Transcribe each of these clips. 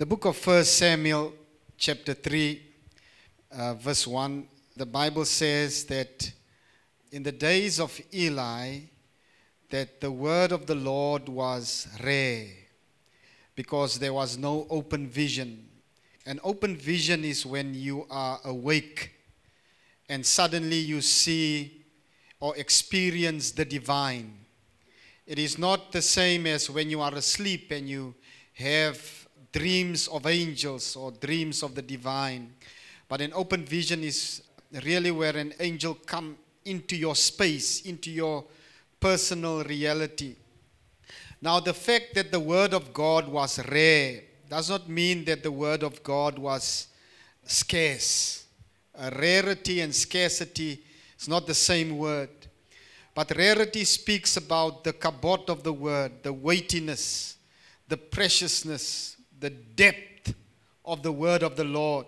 The book of 1 Samuel, chapter 3, uh, verse 1, the Bible says that in the days of Eli, that the word of the Lord was rare because there was no open vision. An open vision is when you are awake and suddenly you see or experience the divine. It is not the same as when you are asleep and you have dreams of angels or dreams of the divine. But an open vision is really where an angel come into your space, into your personal reality. Now, the fact that the word of God was rare does not mean that the word of God was scarce. A rarity and scarcity is not the same word. But rarity speaks about the kabod of the word, the weightiness, the preciousness, the depth of the word of the Lord.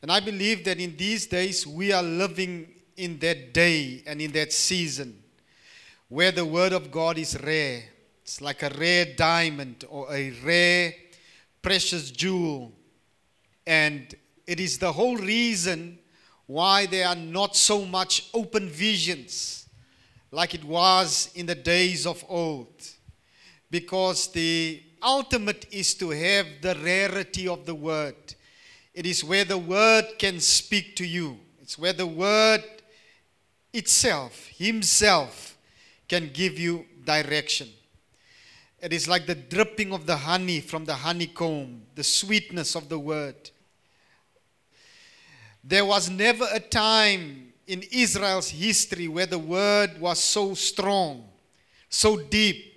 And I believe that in these days we are living in that day and in that season where the word of God is rare. It's like a rare diamond or a rare precious jewel. And it is the whole reason why there are not so much open visions like it was in the days of old. Because the ultimate is to have the rarity of the word. It is where the word can speak to you. It's where the word itself, himself, can give you direction. It is like the dripping of the honey from the honeycomb, the sweetness of the word. There was never a time in Israel's history where the word was so strong, so deep.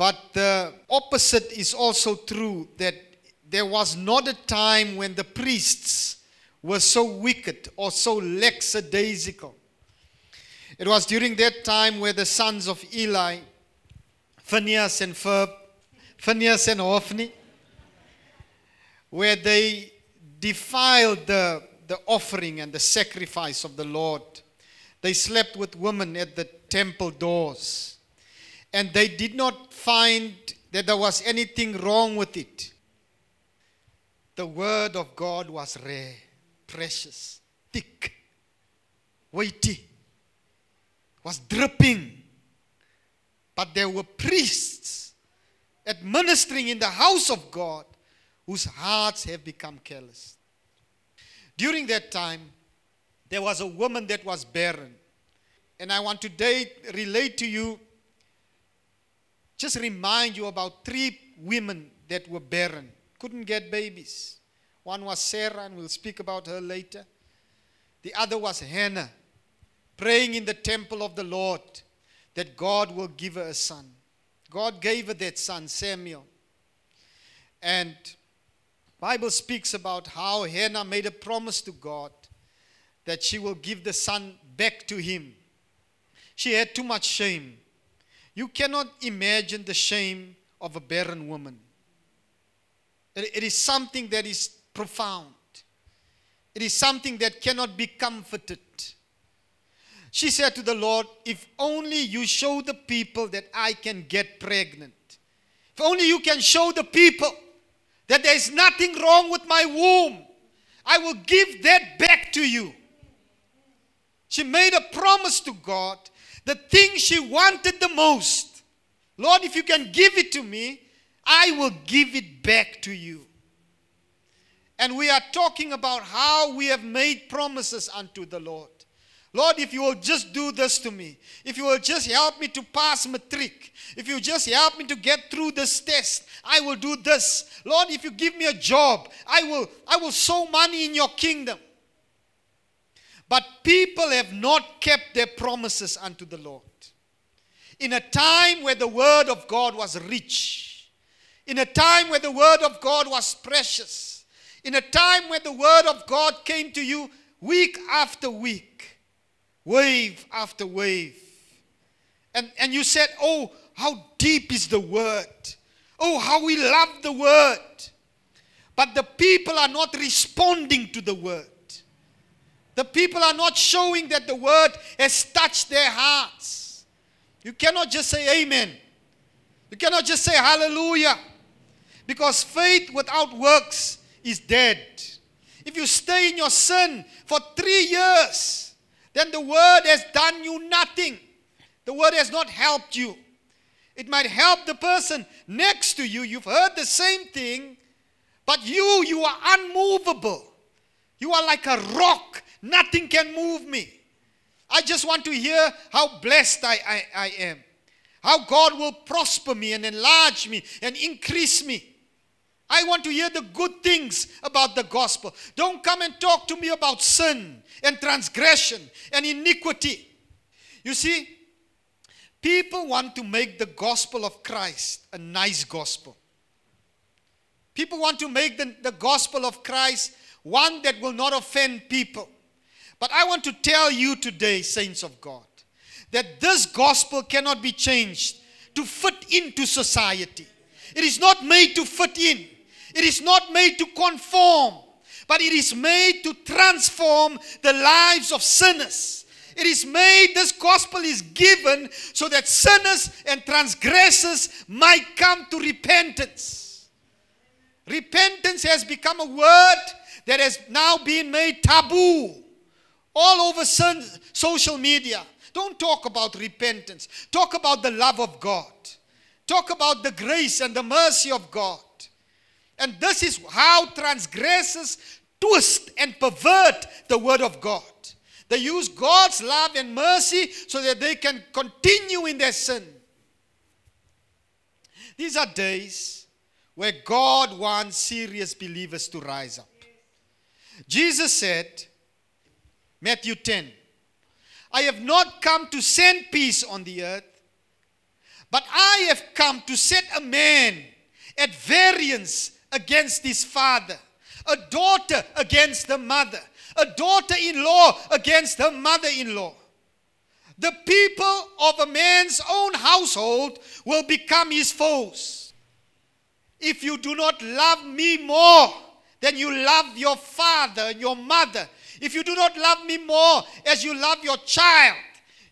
But the opposite is also true that there was not a time when the priests were so wicked or so lackadaisical. It was during that time where the sons of Eli, Phineas and Ferb, Phineas and Hophni, where they defiled the, the offering and the sacrifice of the Lord. They slept with women at the temple doors. And they did not find that there was anything wrong with it. The word of God was rare, precious, thick, weighty, was dripping. But there were priests administering in the house of God whose hearts have become callous. During that time, there was a woman that was barren. And I want today relate to you, just remind you about three women that were barren, couldn't get babies. One was Sarah, and we'll speak about her later. The other was Hannah, praying in the temple of the Lord that God will give her a son. God gave her that son, Samuel. And Bible speaks about how Hannah made a promise to God that she will give the son back to him. She had too much shame. You cannot imagine the shame of a barren woman. It is something that is profound. It is something that cannot be comforted. She said to the Lord, If only you show the people that I can get pregnant. If only you can show the people that there is nothing wrong with my womb, I will give that back to you. She made a promise to God, the thing she wanted the most. Lord, if you can give it to me, I will give it back to you. And we are talking about how we have made promises unto the Lord. Lord, if you will just do this to me, if you will just help me to pass matric, if you just help me to get through this test, I will do this. Lord, if you give me a job, I will I will sow money in your kingdom. But people have not kept their promises unto the Lord. In a time where the word of God was rich, in a time where the word of God was precious, in a time where the word of God came to you week after week, wave after wave. And, and you said, Oh, how deep is the word! Oh, how we love the word! But the people are not responding to the word. The people are not showing that the word has touched their hearts. You cannot just say amen. You cannot just say hallelujah. Because faith without works is dead. If you stay in your sin for three years, then the word has done you nothing. The word has not helped you. It might help the person next to you. You've heard the same thing, but you, you are unmovable. You are like a rock. Nothing can move me. I just want to hear how blessed I, I, I am. How God will prosper me and enlarge me and increase me. I want to hear the good things about the gospel. Don't come and talk to me about sin and transgression and iniquity. You see, people want to make the gospel of Christ a nice gospel. People want to make the, the gospel of Christ one that will not offend people. But I want to tell you today, saints of God, that this gospel cannot be changed to fit into society. It is not made to fit in. It is not made to conform, but it is made to transform the lives of sinners. It is made, this gospel is given so that sinners and transgressors might come to repentance. Repentance has become a word that has now been made taboo all over social media. Don't talk about repentance. Talk about the love of God. Talk about the grace and the mercy of God. And this is how transgressors twist and pervert the word of God. They use God's love and mercy so that they can continue in their sin. These are days where God wants serious believers to rise up. Jesus said, Matthew 10, I have not come to send peace on the earth, but I have come to set a man at variance against his father, a daughter against the mother, a daughter in law against her mother in law. The people of a man's own household will become his foes. If you do not love me more than you love your father and your mother, if you do not love me more as you love your child,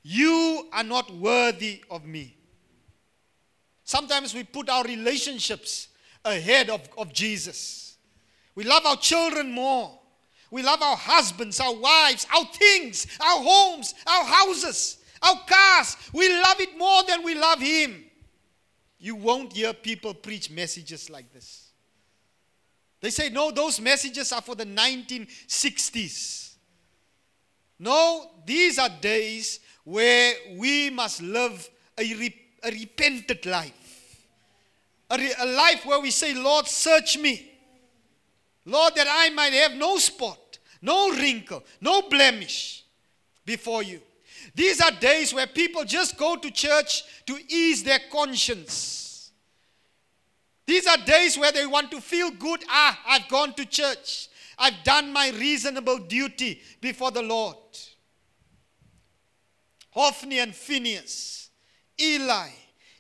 you are not worthy of me. Sometimes we put our relationships ahead of, of Jesus. We love our children more. We love our husbands, our wives, our things, our homes, our houses, our cars. We love it more than we love Him. You won't hear people preach messages like this. They say, no, those messages are for the 1960s. No, these are days where we must live a, re- a repentant life. A, re- a life where we say, Lord, search me. Lord, that I might have no spot, no wrinkle, no blemish before you. These are days where people just go to church to ease their conscience. These are days where they want to feel good. Ah, I've gone to church. I've done my reasonable duty before the Lord. Hophni and Phineas, Eli,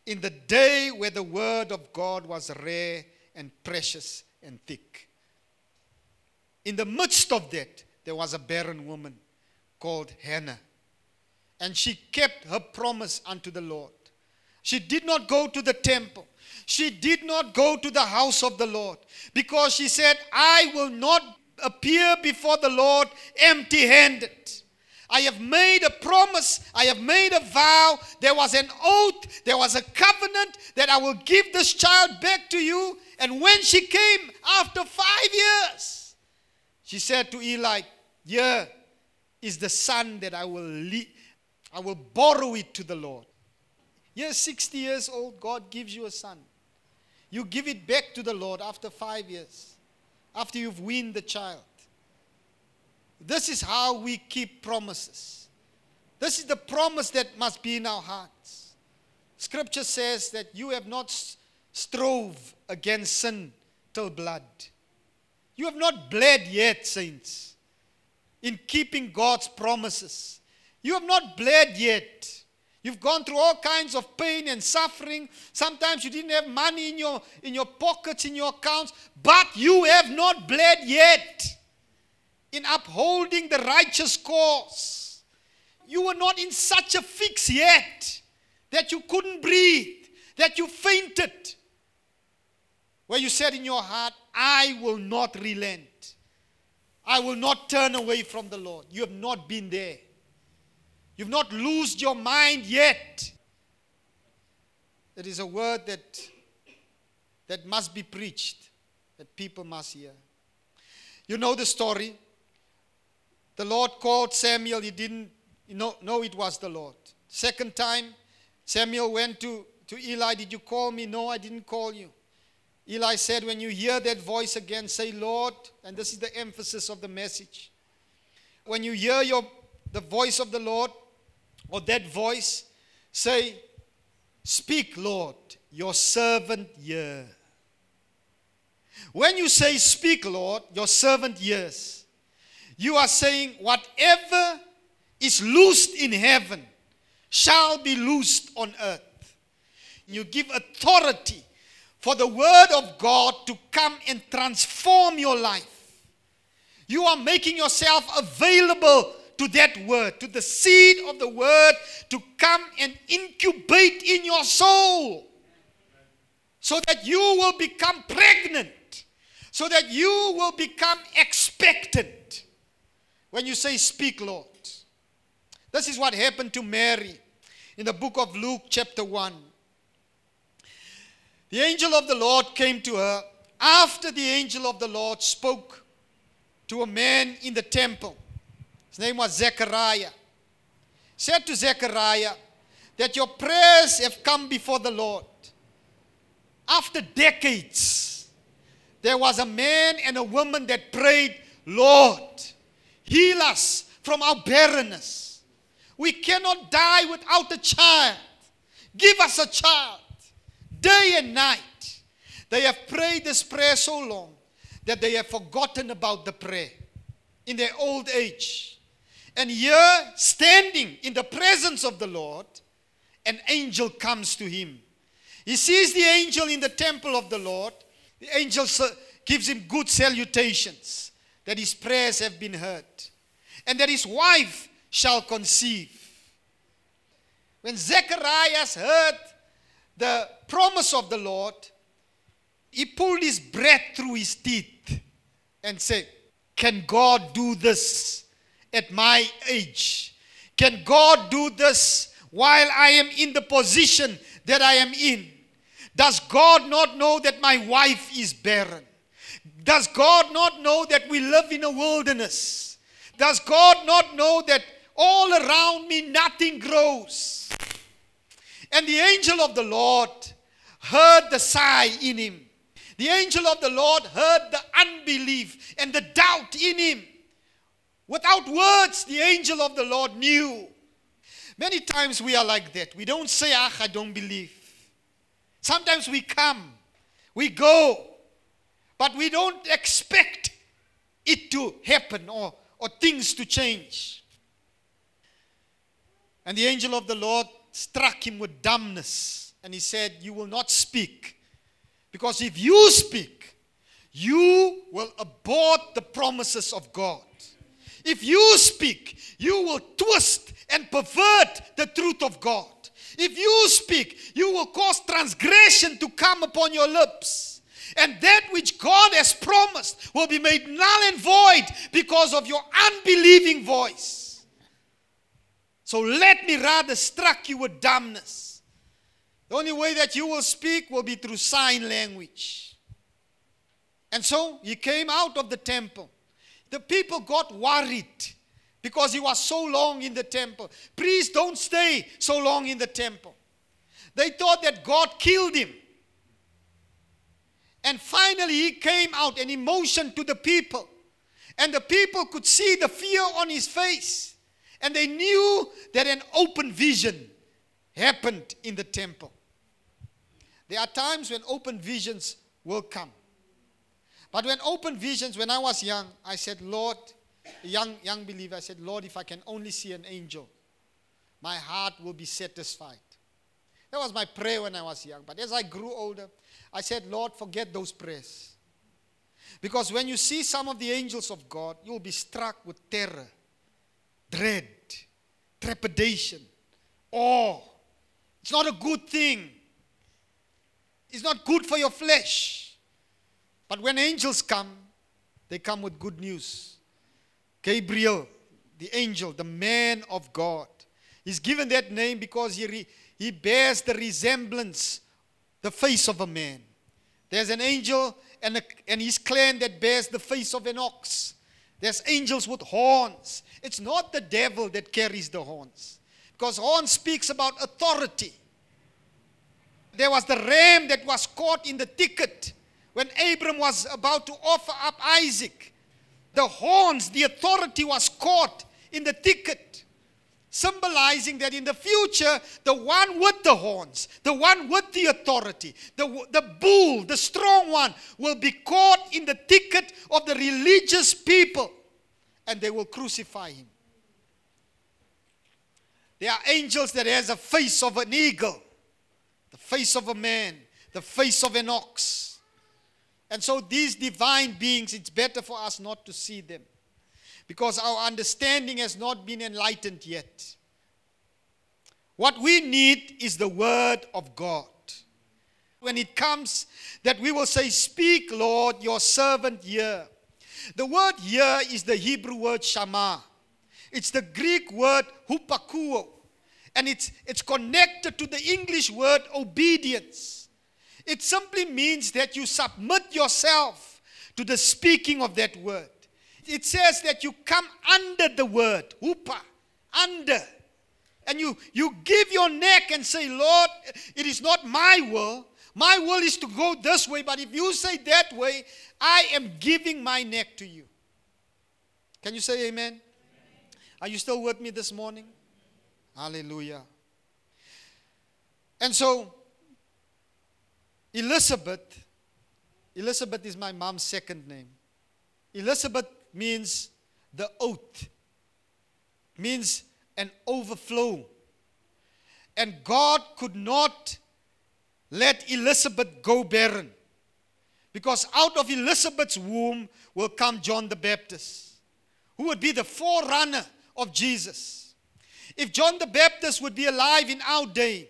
in the day where the word of God was rare and precious and thick. In the midst of that, there was a barren woman called Hannah. And she kept her promise unto the Lord. She did not go to the temple. She did not go to the house of the Lord because she said, I will not appear before the Lord empty handed. I have made a promise. I have made a vow. There was an oath. There was a covenant that I will give this child back to you. And when she came after five years, she said to Eli, Here is the son that I will leave. I will borrow it to the Lord. You're 60 years old, God gives you a son. You give it back to the Lord after five years, after you've weaned the child. This is how we keep promises. This is the promise that must be in our hearts. Scripture says that you have not strove against sin till blood. You have not bled yet, saints, in keeping God's promises. You have not bled yet. You've gone through all kinds of pain and suffering. Sometimes you didn't have money in your, in your pockets, in your accounts, but you have not bled yet in upholding the righteous cause. You were not in such a fix yet that you couldn't breathe, that you fainted. where you said in your heart, I will not relent. I will not turn away from the Lord. You have not been there. You've not loosed your mind yet. It is a word that, that must be preached, that people must hear. You know the story. The Lord called Samuel. He didn't know, know it was the Lord. Second time, Samuel went to, to Eli. Did you call me? No, I didn't call you. Eli said, When you hear that voice again, say, Lord, and this is the emphasis of the message. When you hear your, the voice of the Lord, or that voice, say, Speak, Lord, your servant hear. When you say, Speak, Lord, your servant hears, you are saying, Whatever is loosed in heaven shall be loosed on earth. You give authority for the word of God to come and transform your life. You are making yourself available to that word, to the seed of the word to come and incubate in your soul so that you will become pregnant, so that you will become expectant. When you say, Speak, Lord. This is what happened to Mary in the book of Luke, chapter 1. The angel of the Lord came to her after the angel of the Lord spoke to a man in the temple. His name was Zechariah. Said to Zechariah that your prayers have come before the Lord. After decades, there was a man and a woman that prayed, Lord, heal us from our barrenness. We cannot die without a child. Give us a child day and night. They have prayed this prayer so long that they have forgotten about the prayer in their old age. And here, standing in the presence of the Lord, an angel comes to him. He sees the angel in the temple of the Lord. The angel gives him good salutations that his prayers have been heard and that his wife shall conceive. When Zacharias heard the promise of the Lord, he pulled his breath through his teeth and said, Can God do this at my age? Can God do this while I am in the position that I am in? Does God not know that my wife is barren? Does God not know that we live in a wilderness? Does God not know that all around me nothing grows? And the angel of the Lord heard the sigh in him. The angel of the Lord heard the unbelief and the doubt in him. Without words, the angel of the Lord knew. Many times we are like that. We don't say, Ah, I don't believe. Sometimes we come, we go, but we don't expect it to happen or, or things to change. And the angel of the Lord struck him with dumbness. And he said, You will not speak. Because if you speak, you will abort the promises of God. If you speak, you will twist and pervert the truth of God. If you speak, you will cause transgression to come upon your lips. And that which God has promised will be made null and void because of your unbelieving voice. So let me rather struck you with dumbness. The only way that you will speak will be through sign language. And so he came out of the temple. The people got worried because he was so long in the temple. Priests don't stay so long in the temple. They thought that God killed him. And finally, he came out and he motioned to the people. And the people could see the fear on his face. And they knew that an open vision happened in the temple. There are times when open visions will come. But when open visions, when I was young, I said, Lord, young, young believer, I said, Lord, if I can only see an angel, my heart will be satisfied. That was my prayer when I was young. But as I grew older, I said, Lord, forget those prayers. Because when you see some of the angels of God, you'll be struck with terror dread, trepidation, awe. It's not a good thing. It's not good for your flesh. But when angels come, they come with good news. Gabriel, the angel, the man of God, is given that name because he, re, he bears the resemblance, the face of a man. There's an angel and, a, and his clan that bears the face of an ox. There's angels with horns. It's not the devil that carries the horns. Because horn speaks about authority. There was the ram that was caught in the thicket when Abram was about to offer up Isaac. The horns, the authority was caught in the thicket, symbolizing that in the future, the one with the horns, the one with the authority, the, the bull, the strong one, will be caught in the thicket of the religious people and they will crucify him. There are angels that has a face of an eagle, the face of a man, the face of an ox. And so these divine beings, it's better for us not to see them because our understanding has not been enlightened yet. What we need is the word of God. When it comes, that we will say, Speak, Lord, your servant hear. The word here is the Hebrew word shama. It's the Greek word hupakuo. And it's, it's connected to the English word obedience. It simply means that you submit yourself to the speaking of that word. It says that you come under the word, hupa, under. And you, you give your neck and say, Lord, it is not my will. My will is to go this way, but if you say that way, I am giving my neck to you. Can you say amen? amen? Are you still with me this morning? Hallelujah. And so, Elizabeth, Elizabeth is my mom's second name. Elizabeth means the oath, means an overflow. And God could not let Elizabeth go barren. Because out of Elizabeth's womb will come John the Baptist, who would be the forerunner of Jesus. If John the Baptist would be alive in our day,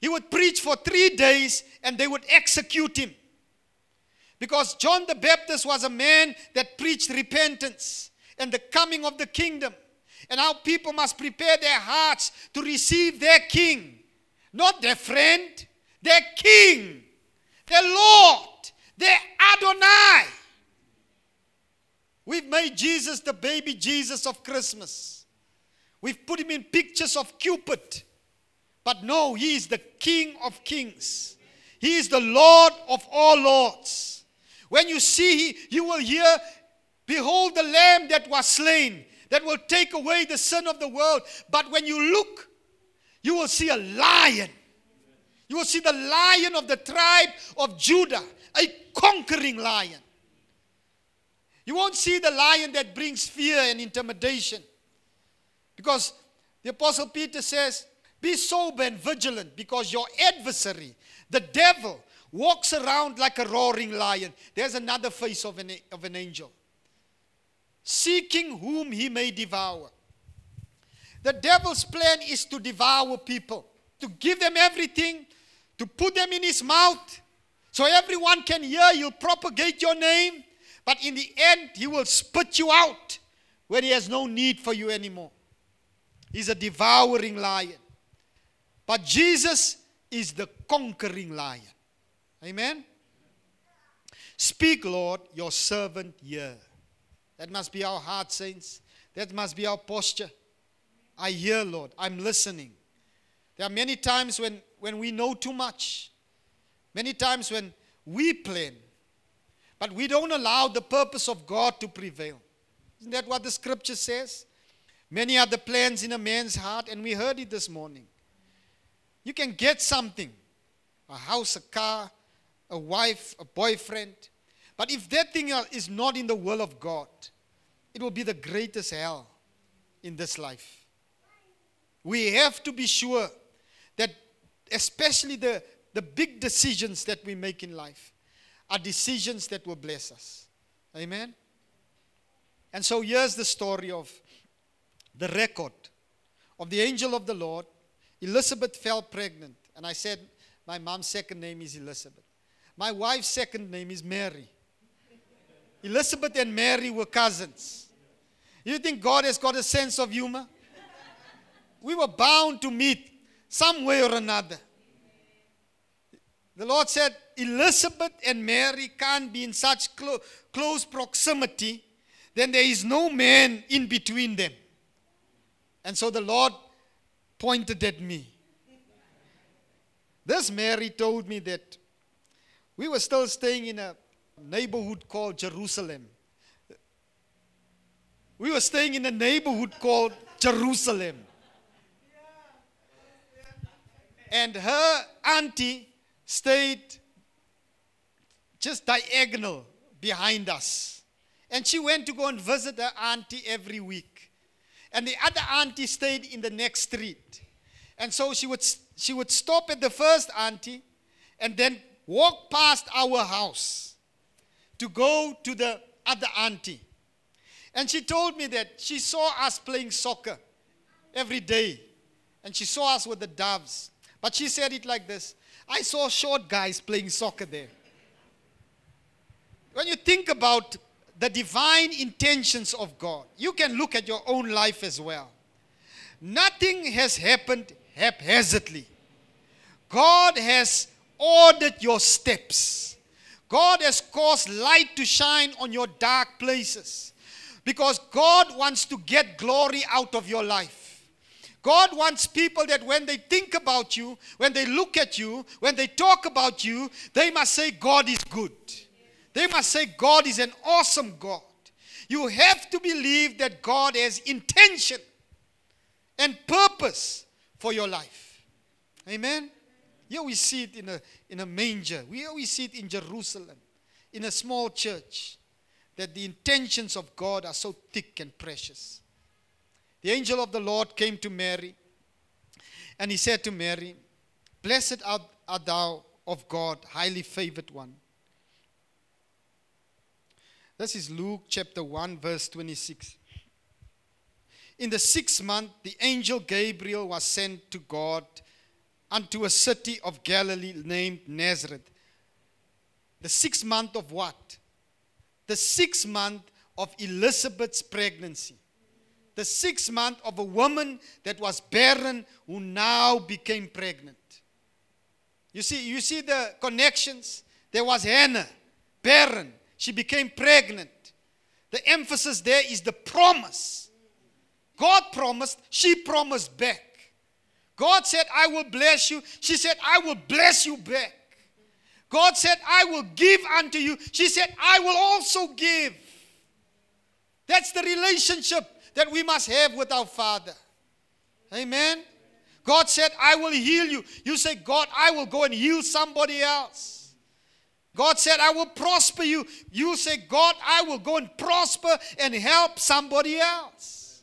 he would preach for three days and they would execute him. Because John the Baptist was a man that preached repentance and the coming of the kingdom. And how people must prepare their hearts to receive their king, not their friend, their king, their Lord, the Adonai. We've made Jesus the baby Jesus of Christmas. We've put him in pictures of Cupid. But no, he is the King of kings. He is the Lord of all lords. When you see, you will hear, Behold the Lamb that was slain, that will take away the sin of the world. But when you look, you will see a lion. You will see the lion of the tribe of Judah a conquering lion. You won't see the lion that brings fear and intimidation. Because the Apostle Peter says, Be sober and vigilant, because your adversary, the devil, walks around like a roaring lion. There's another face of an, of an angel. Seeking whom he may devour. The devil's plan is to devour people, to give them everything, to put them in his mouth, so everyone can hear you propagate your name, but in the end, he will spit you out when he has no need for you anymore. He's a devouring lion. But Jesus is the conquering lion. Amen? Speak, Lord, your servant hear. That must be our heart, saints. That must be our posture. I hear, Lord. I'm listening. There are many times when, when we know too much. Many times when we plan, but we don't allow the purpose of God to prevail. Isn't that what the scripture says? Many are the plans in a man's heart, and we heard it this morning. You can get something a house, a car, a wife, a boyfriend. But if that thing is not in the will of God, it will be the greatest hell in this life. We have to be sure that, especially the, the big decisions that we make in life are decisions that will bless us. Amen? And so here's the story of the record of the angel of the Lord. Elizabeth fell pregnant. And I said, my mom's second name is Elizabeth. My wife's second name is Mary. Elizabeth and Mary were cousins. You think God has got a sense of humor? We were bound to meet some way or another. The Lord said, Elizabeth and Mary can't be in such clo- close proximity, then there is no man in between them. And so the Lord pointed at me. This Mary told me that we were still staying in a neighborhood called Jerusalem. We were staying in a neighborhood called Jerusalem. And her auntie stayed just diagonal behind us. And she went to go and visit her auntie every week. And the other auntie stayed in the next street. And so she would, she would stop at the first auntie and then walk past our house to go to the other auntie. And she told me that she saw us playing soccer every day. And she saw us with the doves. But she said it like this I saw short guys playing soccer there. When you think about the divine intentions of God, you can look at your own life as well. Nothing has happened haphazardly. God has ordered your steps. God has caused light to shine on your dark places. Because God wants to get glory out of your life. God wants people that when they think about you, when they look at you, when they talk about you, they must say, God is good. They must say, God is an awesome God. You have to believe that God has intention and purpose for your life. Amen. Here we see it in a, in a manger. Here we see it in Jerusalem, in a small church, that the intentions of God are so thick and precious. The angel of the Lord came to Mary, and he said to Mary, Blessed art, art thou of God, highly favored one. This is Luke chapter 1, verse 26. In the sixth month, the angel Gabriel was sent to God unto a city of Galilee named Nazareth. The sixth month of what? The sixth month of Elizabeth's pregnancy. The sixth month of a woman that was barren who now became pregnant. You see, you see the connections? There was Hannah, barren. She became pregnant. The emphasis there is the promise. God promised, she promised back. God said, I will bless you. She said, I will bless you back. God said, I will give unto you. She said, I will also give. That's the relationship that we must have with our Father. Amen. God said, I will heal you. You say, God, I will go and heal somebody else. God said, I will prosper you. You say, God, I will go and prosper and help somebody else.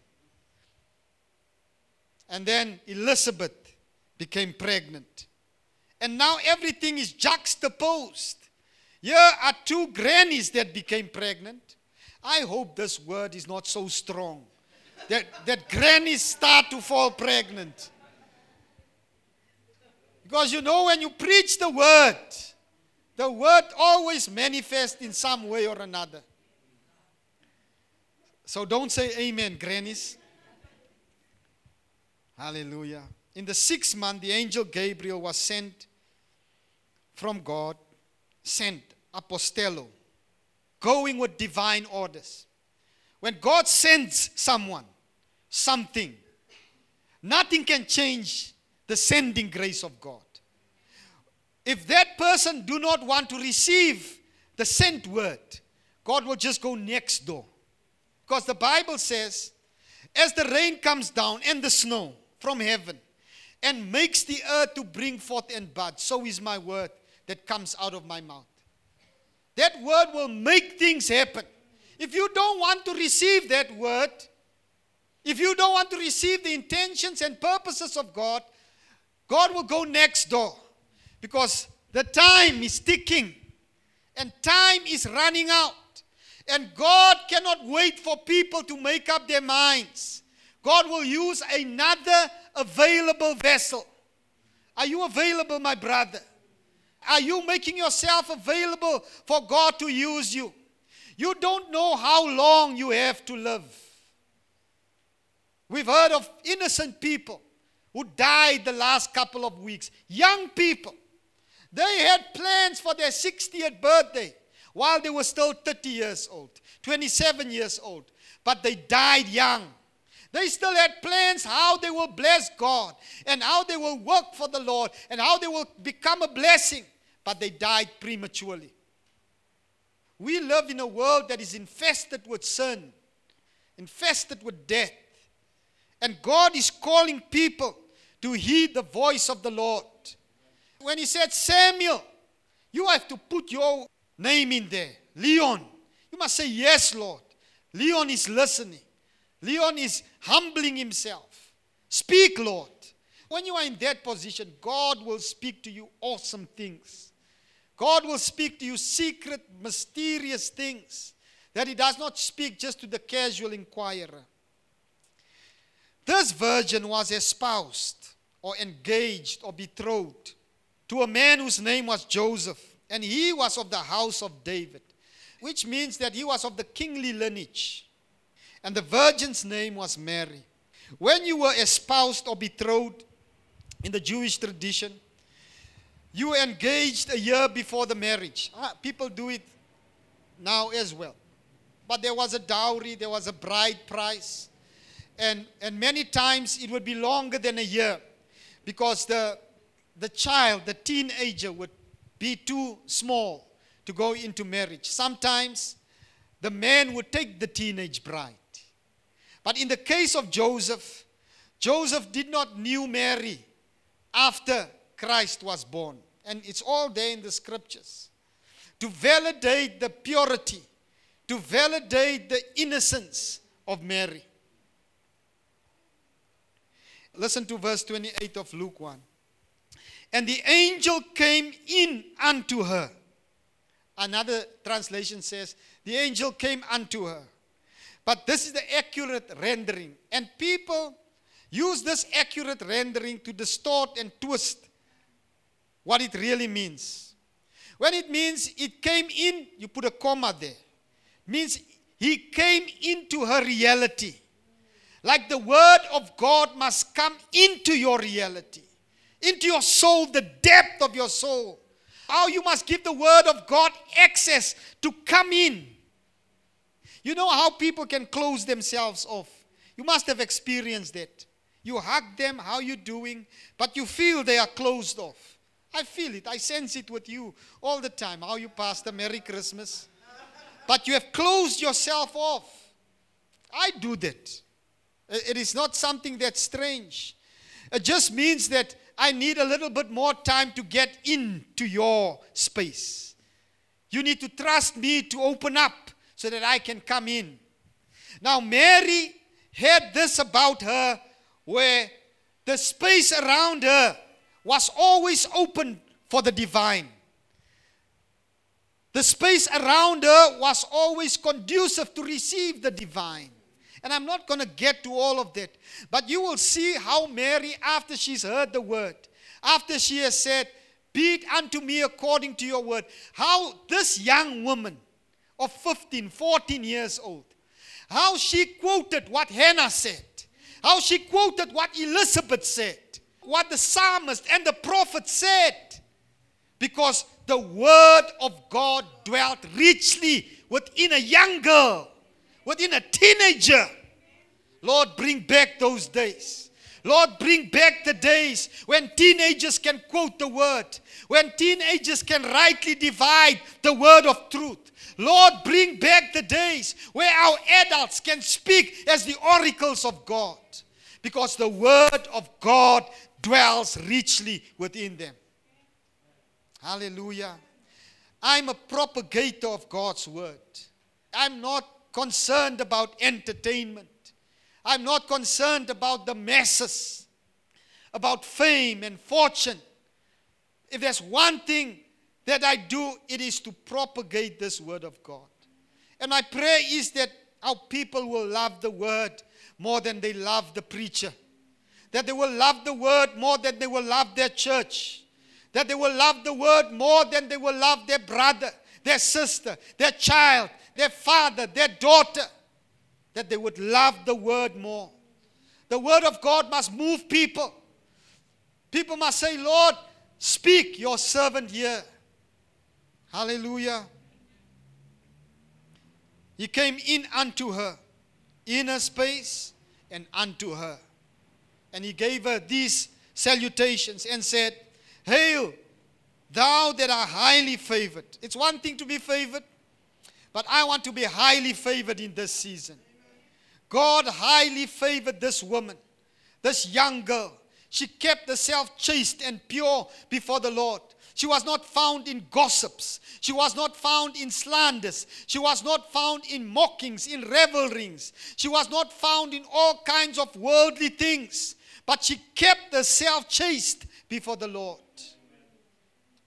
And then Elizabeth became pregnant. And now everything is juxtaposed. Here are two grannies that became pregnant. I hope this word is not so strong that, that grannies start to fall pregnant. Because you know, when you preach the word, the word always manifests in some way or another. So don't say amen, grannies. Hallelujah. In the sixth month, the angel Gabriel was sent from God, sent, apostello, going with divine orders. When God sends someone, something, nothing can change the sending grace of God. If that person do not want to receive the sent word, God will just go next door. Because the Bible says, as the rain comes down and the snow, from heaven and makes the earth to bring forth and bud. So is my word that comes out of my mouth. That word will make things happen. If you don't want to receive that word, if you don't want to receive the intentions and purposes of God, God will go next door because the time is ticking and time is running out. And God cannot wait for people to make up their minds. God will use another available vessel. Are you available, my brother? Are you making yourself available for God to use you? You don't know how long you have to live. We've heard of innocent people who died the last couple of weeks. Young people. They had plans for their 60th birthday while they were still 30 years old, 27 years old. But they died young. They still had plans how they will bless God and how they will work for the Lord and how they will become a blessing. But they died prematurely. We live in a world that is infested with sin, infested with death. And God is calling people to heed the voice of the Lord. When He said, Samuel, you have to put your name in there. Leon. You must say, Yes, Lord. Leon is listening. Leon is humbling himself. Speak, Lord. When you are in that position, God will speak to you awesome things. God will speak to you secret, mysterious things that He does not speak just to the casual inquirer. This virgin was espoused or engaged or betrothed to a man whose name was Joseph, and he was of the house of David, which means that he was of the kingly lineage. And the virgin's name was Mary. When you were espoused or betrothed in the Jewish tradition, you were engaged a year before the marriage. Ah, people do it now as well. But there was a dowry, there was a bride price. And, and many times it would be longer than a year because the, the child, the teenager, would be too small to go into marriage. Sometimes the man would take the teenage bride. But in the case of Joseph, Joseph did not knew Mary after Christ was born. And it's all there in the scriptures. To validate the purity, to validate the innocence of Mary. Listen to verse 28 of Luke 1. And the angel came in unto her. Another translation says, the angel came unto her. But this is the accurate rendering. And people use this accurate rendering to distort and twist what it really means. When it means it came in, you put a comma there. Means he came into her reality. Like the word of God must come into your reality, into your soul, the depth of your soul. How you must give the word of God access to come in. You know how people can close themselves off. You must have experienced that. You hug them, how you doing, but you feel they are closed off. I feel it. I sense it with you all the time. How you pastor, Merry Christmas. But you have closed yourself off. I do that. It is not something that's strange. It just means that I need a little bit more time to get into your space. You need to trust me to open up so that I can come in. Now, Mary had this about her where the space around her was always open for the divine. The space around her was always conducive to receive the divine. And I'm not going to get to all of that. But you will see how Mary, after she's heard the word, after she has said, Be it unto me according to your word, how this young woman of 15, 14 years old, how she quoted what Hannah said, how she quoted what Elizabeth said, what the psalmist and the prophet said. Because the word of God dwelt richly within a young girl within a teenager. Lord, bring back those days. Lord, bring back the days when teenagers can quote the word, when teenagers can rightly divide the word of truth. Lord, bring back the days where our adults can speak as the oracles of God, because the word of God dwells richly within them. Hallelujah. I'm a propagator of God's word. I'm not concerned about entertainment. I'm not concerned about the masses, about fame and fortune. If there's one thing that I do, it is to propagate this word of God. And my prayer is that our people will love the word more than they love the preacher. That they will love the word more than they will love their church. That they will love the word more than they will love their brother, their sister, their child, their father, their daughter, that they would love the word more. The word of God must move people. People must say, Lord, speak, your servant here. Hallelujah. He came in unto her, inner space, and unto her. And he gave her these salutations and said, Hail, thou that art highly favored. It's one thing to be favored, but I want to be highly favored in this season. God highly favored this woman, this young girl. She kept herself chaste and pure before the Lord. She was not found in gossips. She was not found in slanders. She was not found in mockings, in revelrings. She was not found in all kinds of worldly things. But she kept herself chaste before the Lord.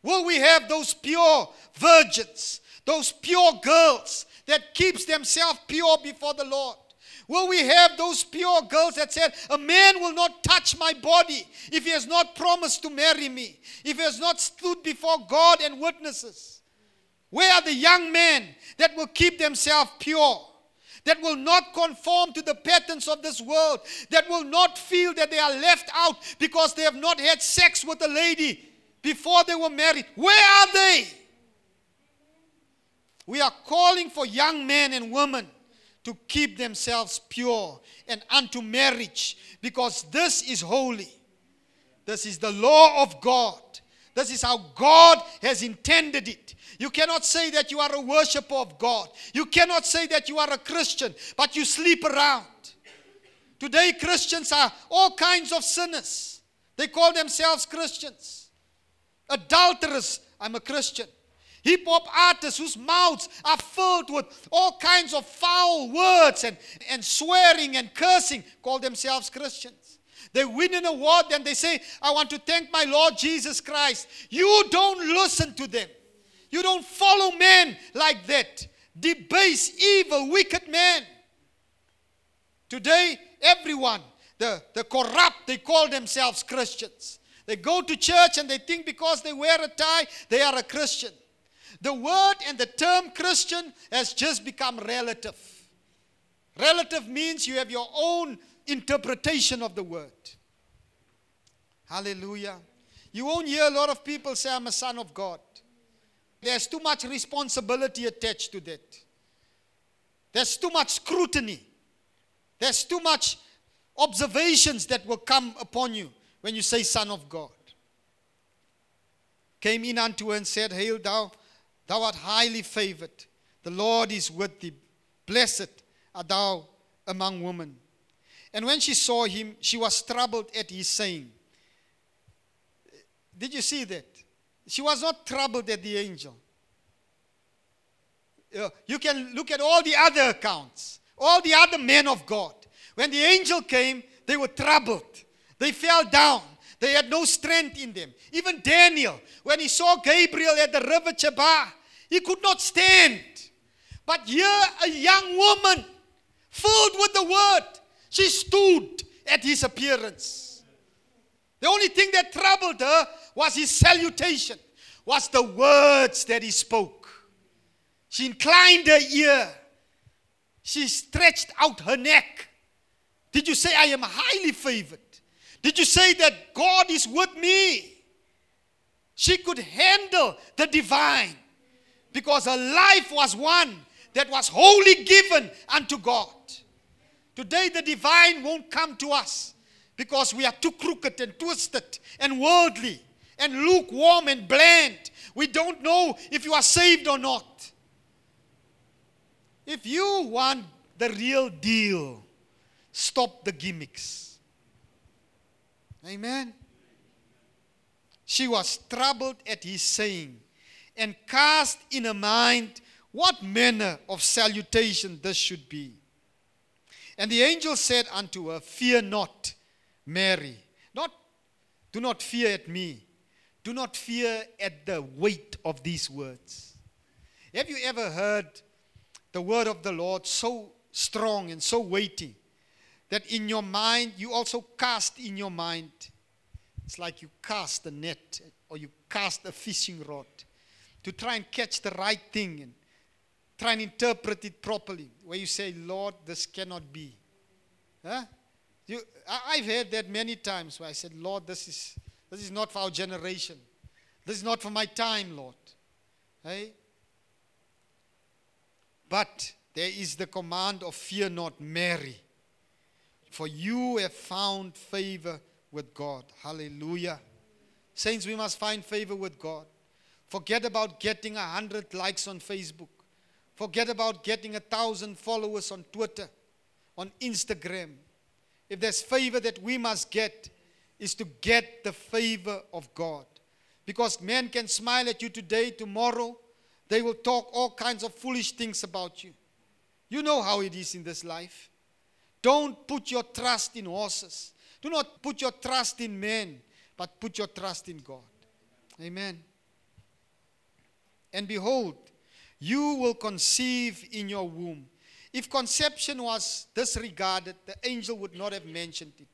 Will we have those pure virgins, those pure girls that keeps themselves pure before the Lord? Will we have those pure girls that said, A man will not touch my body if he has not promised to marry me, if he has not stood before God and witnesses? Where are the young men that will keep themselves pure? That will not conform to the patterns of this world, that will not feel that they are left out because they have not had sex with a lady before they were married. Where are they? We are calling for young men and women to keep themselves pure and unto marriage because this is holy. This is the law of God. This is how God has intended it. You cannot say that you are a worshiper of God. You cannot say that you are a Christian, but you sleep around. Today, Christians are all kinds of sinners. They call themselves Christians. Adulterers, I'm a Christian. Hip hop artists whose mouths are filled with all kinds of foul words and, and swearing and cursing call themselves Christians. They win an award and they say, I want to thank my Lord Jesus Christ. You don't listen to them. You don't follow men like that. Debase, evil, wicked men. Today, everyone, the, the corrupt, they call themselves Christians. They go to church and they think because they wear a tie, they are a Christian. The word and the term Christian has just become relative. Relative means you have your own interpretation of the word. Hallelujah. You won't hear a lot of people say, I'm a son of God. There's too much responsibility attached to that. There's too much scrutiny. There's too much observations that will come upon you when you say, Son of God. Came in unto her and said, Hail thou Thou art highly favored. The Lord is with thee. Blessed art thou among women. And when she saw him, she was troubled at his saying. Did you see that? She was not troubled at the angel. Uh, you can look at all the other accounts, all the other men of God. When the angel came, they were troubled. They fell down. They had no strength in them. Even Daniel, when he saw Gabriel at the river Chebar, he could not stand. But here, a young woman, filled with the word, she stood at his appearance. The only thing that troubled her was his salutation, was the words that he spoke. She inclined her ear. She stretched out her neck. Did you say, I am highly favored? Did you say that God is with me? She could handle the divine because her life was one that was wholly given unto God. Today, the divine won't come to us because we are too crooked and twisted and worldly and lukewarm and bland. We don't know if you are saved or not. If you want the real deal, stop the gimmicks. Amen. She was troubled at his saying and cast in her mind what manner of salutation this should be. And the angel said unto her, Fear not, Mary. Not, do not fear at me. Do not fear at the weight of these words. Have you ever heard the word of the Lord so strong and so weighty that in your mind you also cast in your mind? It's like you cast a net or you cast a fishing rod to try and catch the right thing. And try and interpret it properly, where you say, Lord, this cannot be. Huh? You, I, I've heard that many times where I said, Lord, this is, this is not for our generation. This is not for my time, Lord. Hey? But there is the command of fear not, Mary. For you have found favor with God. Hallelujah. Saints, we must find favor with God. Forget about getting a hundred likes on Facebook. Forget about getting a thousand followers on Twitter, on Instagram. If there's favor that we must get, is to get the favor of God. Because men can smile at you today, tomorrow, they will talk all kinds of foolish things about you. You know how it is in this life. Don't put your trust in horses. Do not put your trust in men, but put your trust in God. Amen. And behold, you will conceive in your womb. If conception was disregarded, the angel would not have mentioned it.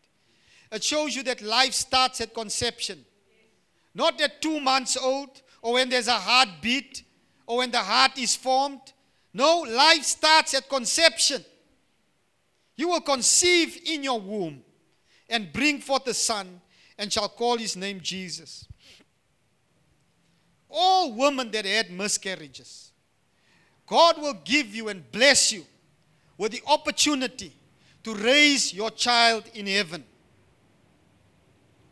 It shows you that life starts at conception, not at two months old or when there's a heartbeat or when the heart is formed. No, life starts at conception. You will conceive in your womb and bring forth a son and shall call his name Jesus. All women that had miscarriages, God will give you and bless you with the opportunity to raise your child in heaven.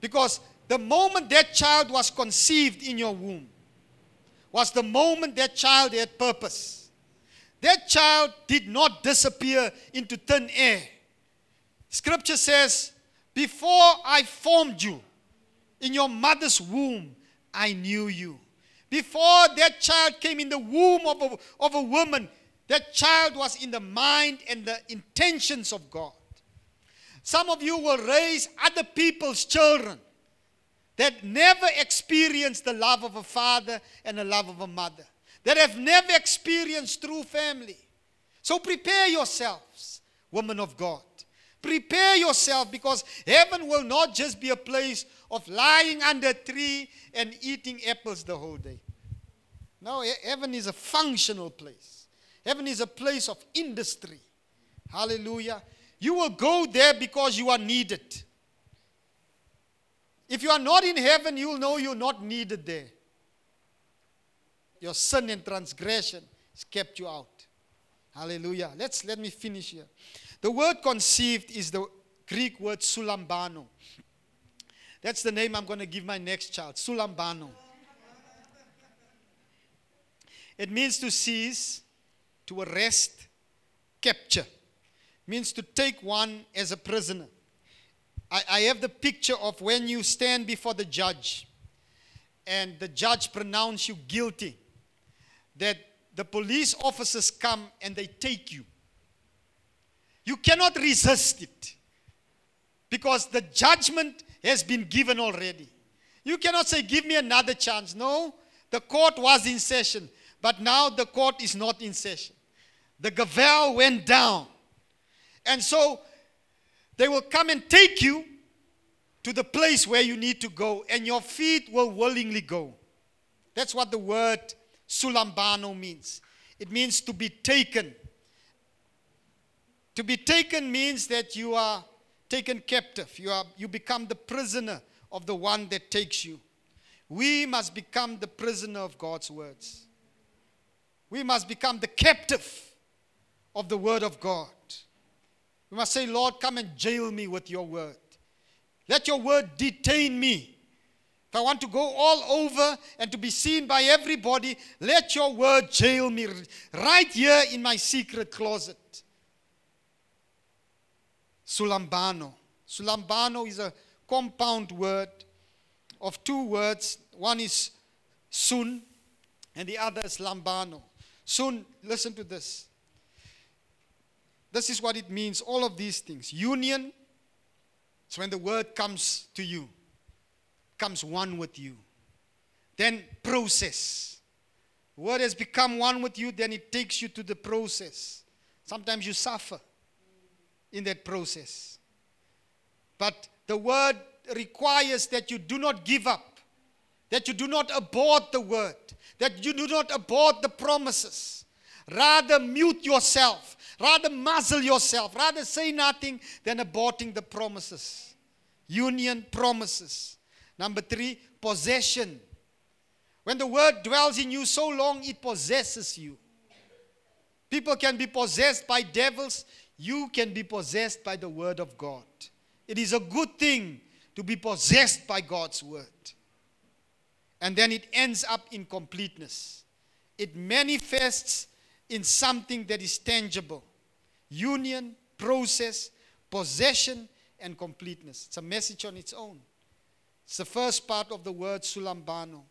Because the moment that child was conceived in your womb was the moment that child had purpose. That child did not disappear into thin air. Scripture says, Before I formed you in your mother's womb, I knew you. Before that child came in the womb of a, of a woman, that child was in the mind and the intentions of God. Some of you will raise other people's children that never experienced the love of a father and the love of a mother, that have never experienced true family. So prepare yourselves, women of God. Prepare yourself because heaven will not just be a place of lying under a tree and eating apples the whole day. No, heaven is a functional place. Heaven is a place of industry. Hallelujah. You will go there because you are needed. If you are not in heaven, you will know you're not needed there. Your sin and transgression has kept you out. Hallelujah. Let's let me finish here. The word conceived is the Greek word sulambano. That's the name I'm going to give my next child, sulambano. It means to seize, to arrest, capture. It means to take one as a prisoner. I, I have the picture of when you stand before the judge and the judge pronounce you guilty, that the police officers come and they take you. You cannot resist it because the judgment has been given already. You cannot say, Give me another chance. No, the court was in session, but now the court is not in session. The gavel went down. And so they will come and take you to the place where you need to go, and your feet will willingly go. That's what the word sulambano means. It means to be taken. To be taken means that you are taken captive. You, are, you become the prisoner of the one that takes you. We must become the prisoner of God's words. We must become the captive of the word of God. We must say, Lord, come and jail me with your word. Let your word detain me. If I want to go all over and to be seen by everybody, let your word jail me right here in my secret closet. Sulambano. Sulambano is a compound word of two words. One is sun, and the other is lambano. Sun, listen to this. This is what it means, all of these things union. So when the word comes to you, comes one with you. Then process. word has become one with you, then it takes you to the process. Sometimes you suffer in that process. But the word requires that you do not give up, that you do not abort the word, that you do not abort the promises. Rather mute yourself, rather muzzle yourself, rather say nothing than aborting the promises. Union promises. Number three, possession. When the word dwells in you so long, it possesses you. People can be possessed by devils. You can be possessed by the word of God. It is a good thing to be possessed by God's word. And then it ends up in completeness. It manifests in something that is tangible union, process, possession, and completeness. It's a message on its own. It's the first part of the word sulambano.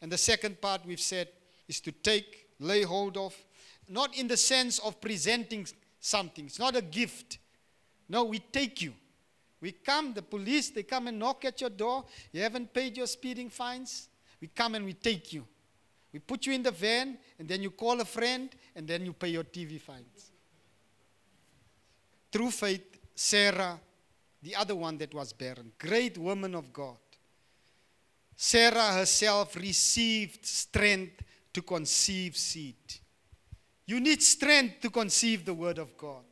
And the second part we've said is to take, lay hold of, not in the sense of presenting something. It's not a gift. No, we take you. We come, the police, they come and knock at your door. You haven't paid your speeding fines. We come and we take you. We put you in the van, and then you call a friend, and then you pay your TV fines. Through faith, Sarah, the other one that was barren, great woman of God. Sarah herself received strength to conceive seed. You need strength to conceive the word of God.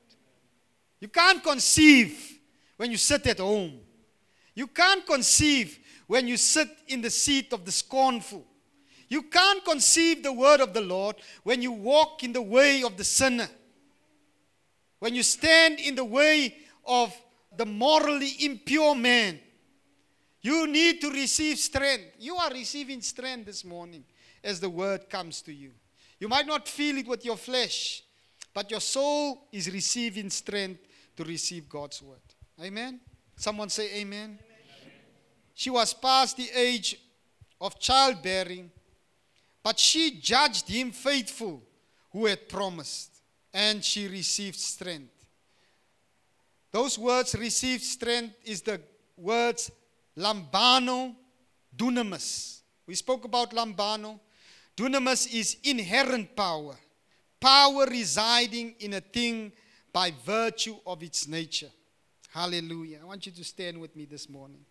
You can't conceive when you sit at home. You can't conceive when you sit in the seat of the scornful. You can't conceive the word of the Lord when you walk in the way of the sinner. When you stand in the way of the morally impure man. You need to receive strength. You are receiving strength this morning as the word comes to you. You might not feel it with your flesh, but your soul is receiving strength to receive God's word. Amen. Someone say amen. amen. She was past the age of childbearing, but she judged him faithful who had promised, and she received strength. Those words, received strength, is the words lambano dunamis. We spoke about lambano. Dunamis is inherent power, power residing in a thing by virtue of its nature. Hallelujah. I want you to stand with me this morning.